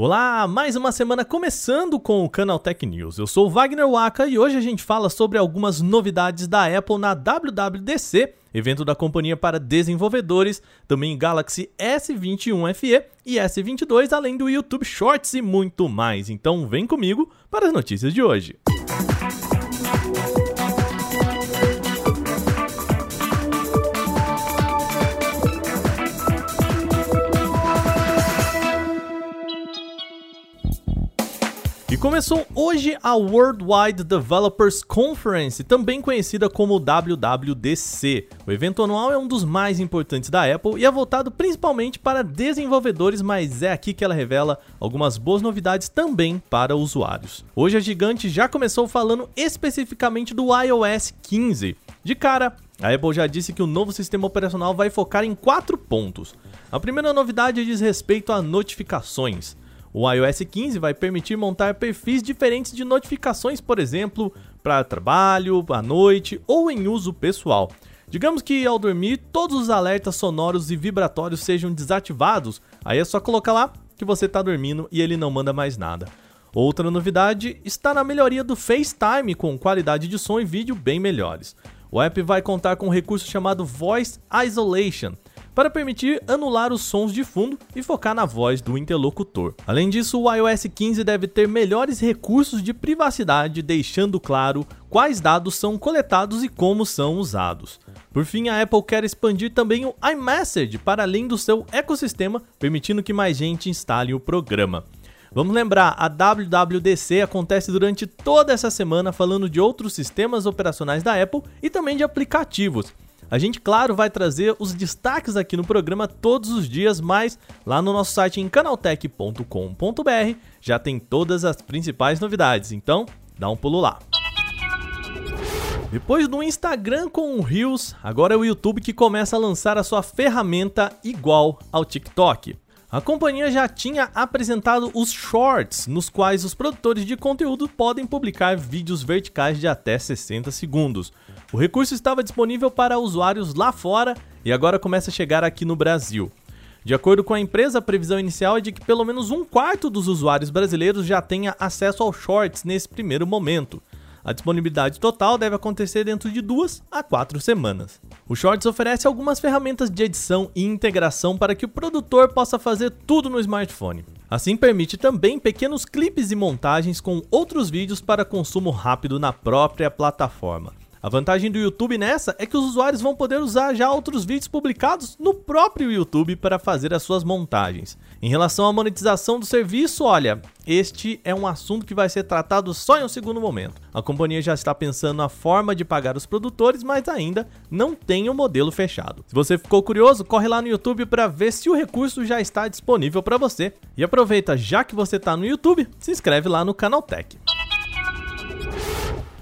Olá, mais uma semana começando com o Canal Tech News. Eu sou Wagner Waka e hoje a gente fala sobre algumas novidades da Apple na WWDC, evento da companhia para desenvolvedores, também Galaxy S21 FE e S22, além do YouTube Shorts e muito mais. Então vem comigo para as notícias de hoje. Música começou hoje a Worldwide Developers Conference, também conhecida como WWDC. O evento anual é um dos mais importantes da Apple e é voltado principalmente para desenvolvedores, mas é aqui que ela revela algumas boas novidades também para usuários. Hoje a gigante já começou falando especificamente do iOS 15. De cara, a Apple já disse que o novo sistema operacional vai focar em quatro pontos. A primeira novidade diz respeito a notificações. O iOS 15 vai permitir montar perfis diferentes de notificações, por exemplo, para trabalho, à noite ou em uso pessoal. Digamos que ao dormir todos os alertas sonoros e vibratórios sejam desativados, aí é só colocar lá que você está dormindo e ele não manda mais nada. Outra novidade está na melhoria do FaceTime com qualidade de som e vídeo bem melhores. O app vai contar com um recurso chamado Voice Isolation, para permitir anular os sons de fundo e focar na voz do interlocutor. Além disso, o iOS 15 deve ter melhores recursos de privacidade, deixando claro quais dados são coletados e como são usados. Por fim, a Apple quer expandir também o iMessage para além do seu ecossistema, permitindo que mais gente instale o programa. Vamos lembrar, a WWDC acontece durante toda essa semana falando de outros sistemas operacionais da Apple e também de aplicativos. A gente, claro, vai trazer os destaques aqui no programa todos os dias, mas lá no nosso site em canaltech.com.br já tem todas as principais novidades, então dá um pulo lá. Depois do Instagram com o Reels, agora é o YouTube que começa a lançar a sua ferramenta igual ao TikTok. A companhia já tinha apresentado os Shorts, nos quais os produtores de conteúdo podem publicar vídeos verticais de até 60 segundos. O recurso estava disponível para usuários lá fora e agora começa a chegar aqui no Brasil. De acordo com a empresa, a previsão inicial é de que pelo menos um quarto dos usuários brasileiros já tenha acesso aos Shorts nesse primeiro momento. A disponibilidade total deve acontecer dentro de duas a quatro semanas. O Shorts oferece algumas ferramentas de edição e integração para que o produtor possa fazer tudo no smartphone. Assim, permite também pequenos clipes e montagens com outros vídeos para consumo rápido na própria plataforma. A vantagem do YouTube nessa é que os usuários vão poder usar já outros vídeos publicados no próprio YouTube para fazer as suas montagens. Em relação à monetização do serviço, olha, este é um assunto que vai ser tratado só em um segundo momento. A companhia já está pensando na forma de pagar os produtores, mas ainda não tem o um modelo fechado. Se você ficou curioso, corre lá no YouTube para ver se o recurso já está disponível para você. E aproveita, já que você está no YouTube, se inscreve lá no Canal Tech.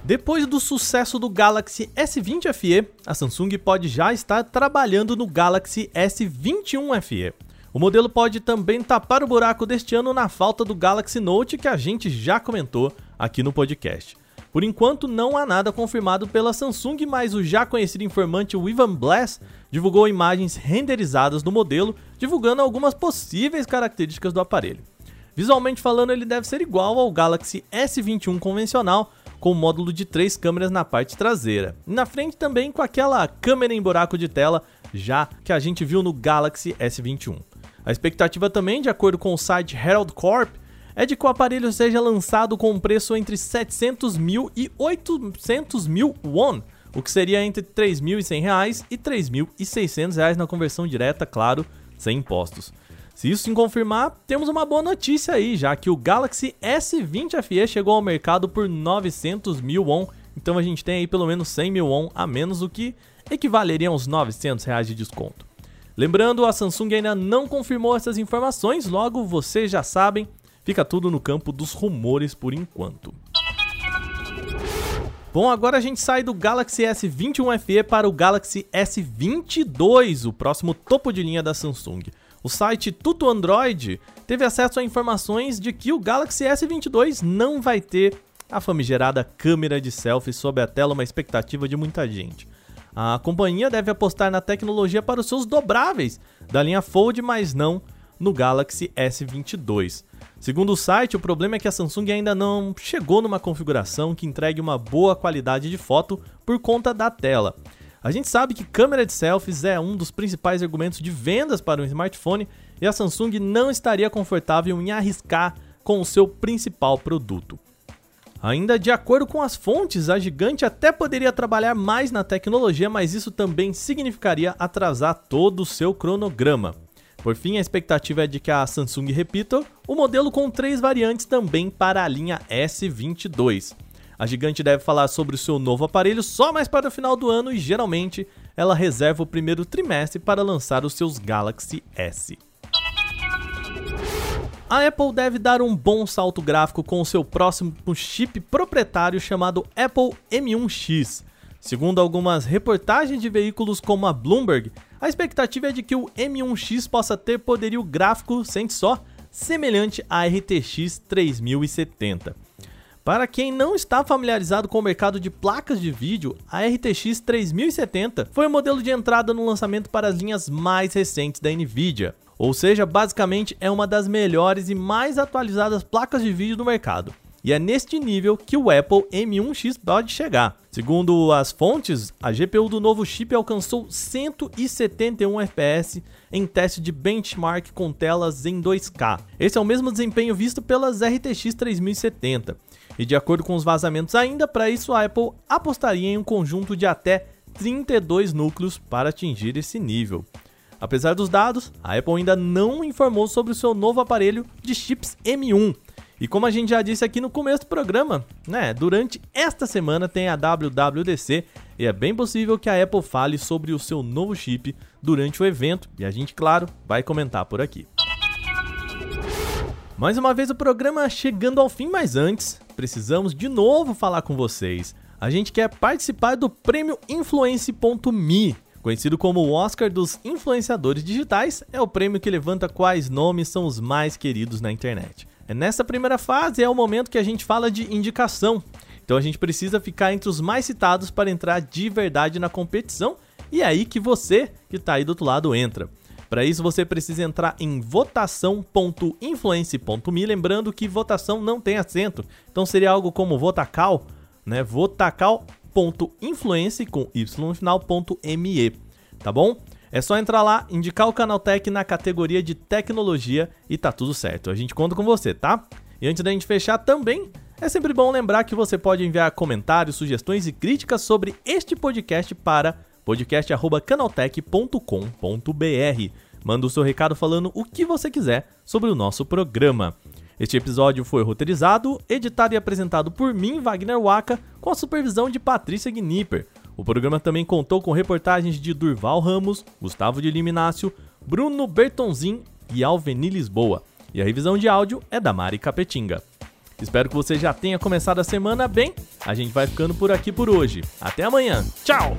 Depois do sucesso do Galaxy S20 FE, a Samsung pode já estar trabalhando no Galaxy S21 FE. O modelo pode também tapar o buraco deste ano na falta do Galaxy Note que a gente já comentou aqui no podcast. Por enquanto, não há nada confirmado pela Samsung, mas o já conhecido informante Ivan Blass divulgou imagens renderizadas do modelo, divulgando algumas possíveis características do aparelho. Visualmente falando, ele deve ser igual ao Galaxy S21 convencional, com módulo de três câmeras na parte traseira. Na frente também com aquela câmera em buraco de tela, já que a gente viu no Galaxy S21. A expectativa também, de acordo com o site Herald Corp, é de que o aparelho seja lançado com um preço entre 700 mil e 800 mil won, o que seria entre 3.100 reais e 3.600 reais na conversão direta, claro, sem impostos. Se isso se confirmar, temos uma boa notícia aí, já que o Galaxy S20 FE chegou ao mercado por 900 mil won, então a gente tem aí pelo menos 100 mil won a menos, o que equivaleria a uns 900 reais de desconto. Lembrando, a Samsung ainda não confirmou essas informações, logo vocês já sabem, fica tudo no campo dos rumores por enquanto. Bom, agora a gente sai do Galaxy S21 FE para o Galaxy S22, o próximo topo de linha da Samsung. O site Tuto Android teve acesso a informações de que o Galaxy S22 não vai ter a famigerada câmera de selfie sob a tela, uma expectativa de muita gente. A companhia deve apostar na tecnologia para os seus dobráveis da linha Fold, mas não no Galaxy S22. Segundo o site, o problema é que a Samsung ainda não chegou numa configuração que entregue uma boa qualidade de foto por conta da tela. A gente sabe que câmera de selfies é um dos principais argumentos de vendas para um smartphone e a Samsung não estaria confortável em arriscar com o seu principal produto. Ainda de acordo com as fontes, a gigante até poderia trabalhar mais na tecnologia, mas isso também significaria atrasar todo o seu cronograma. Por fim, a expectativa é de que a Samsung repita o modelo com três variantes também para a linha S22. A gigante deve falar sobre o seu novo aparelho só mais para o final do ano e geralmente ela reserva o primeiro trimestre para lançar os seus Galaxy S. A Apple deve dar um bom salto gráfico com o seu próximo chip proprietário chamado Apple M1X. Segundo algumas reportagens de veículos como a Bloomberg, a expectativa é de que o M1X possa ter poderio gráfico, sente só, semelhante à RTX 3070. Para quem não está familiarizado com o mercado de placas de vídeo, a RTX 3070 foi o modelo de entrada no lançamento para as linhas mais recentes da Nvidia. Ou seja, basicamente é uma das melhores e mais atualizadas placas de vídeo do mercado. E é neste nível que o Apple M1X pode chegar. Segundo as fontes, a GPU do novo chip alcançou 171 FPS em teste de benchmark com telas em 2K. Esse é o mesmo desempenho visto pelas RTX 3070. E de acordo com os vazamentos ainda, para isso a Apple apostaria em um conjunto de até 32 núcleos para atingir esse nível. Apesar dos dados, a Apple ainda não informou sobre o seu novo aparelho de chips M1, e como a gente já disse aqui no começo do programa, né, durante esta semana tem a WWDC e é bem possível que a Apple fale sobre o seu novo chip durante o evento e a gente, claro, vai comentar por aqui. Mais uma vez o programa chegando ao fim, mas antes, precisamos de novo falar com vocês. A gente quer participar do prêmio Influence.me, conhecido como o Oscar dos influenciadores digitais, é o prêmio que levanta quais nomes são os mais queridos na internet. Nessa primeira fase é o momento que a gente fala de indicação. Então a gente precisa ficar entre os mais citados para entrar de verdade na competição e é aí que você que está aí do outro lado entra. Para isso você precisa entrar em votação.influence.me, lembrando que votação não tem acento. Então seria algo como votacal, né? votacal.influence com y no final.me, tá bom? É só entrar lá, indicar o Canaltech na categoria de tecnologia e tá tudo certo. A gente conta com você, tá? E antes da gente fechar também, é sempre bom lembrar que você pode enviar comentários, sugestões e críticas sobre este podcast para podcast@canaltech.com.br. Manda o seu recado falando o que você quiser sobre o nosso programa. Este episódio foi roteirizado, editado e apresentado por mim, Wagner Waka, com a supervisão de Patrícia Gnipper. O programa também contou com reportagens de Durval Ramos, Gustavo de Liminácio, Bruno Bertonzin e Alveni Lisboa. E a revisão de áudio é da Mari Capetinga. Espero que você já tenha começado a semana bem. A gente vai ficando por aqui por hoje. Até amanhã. Tchau!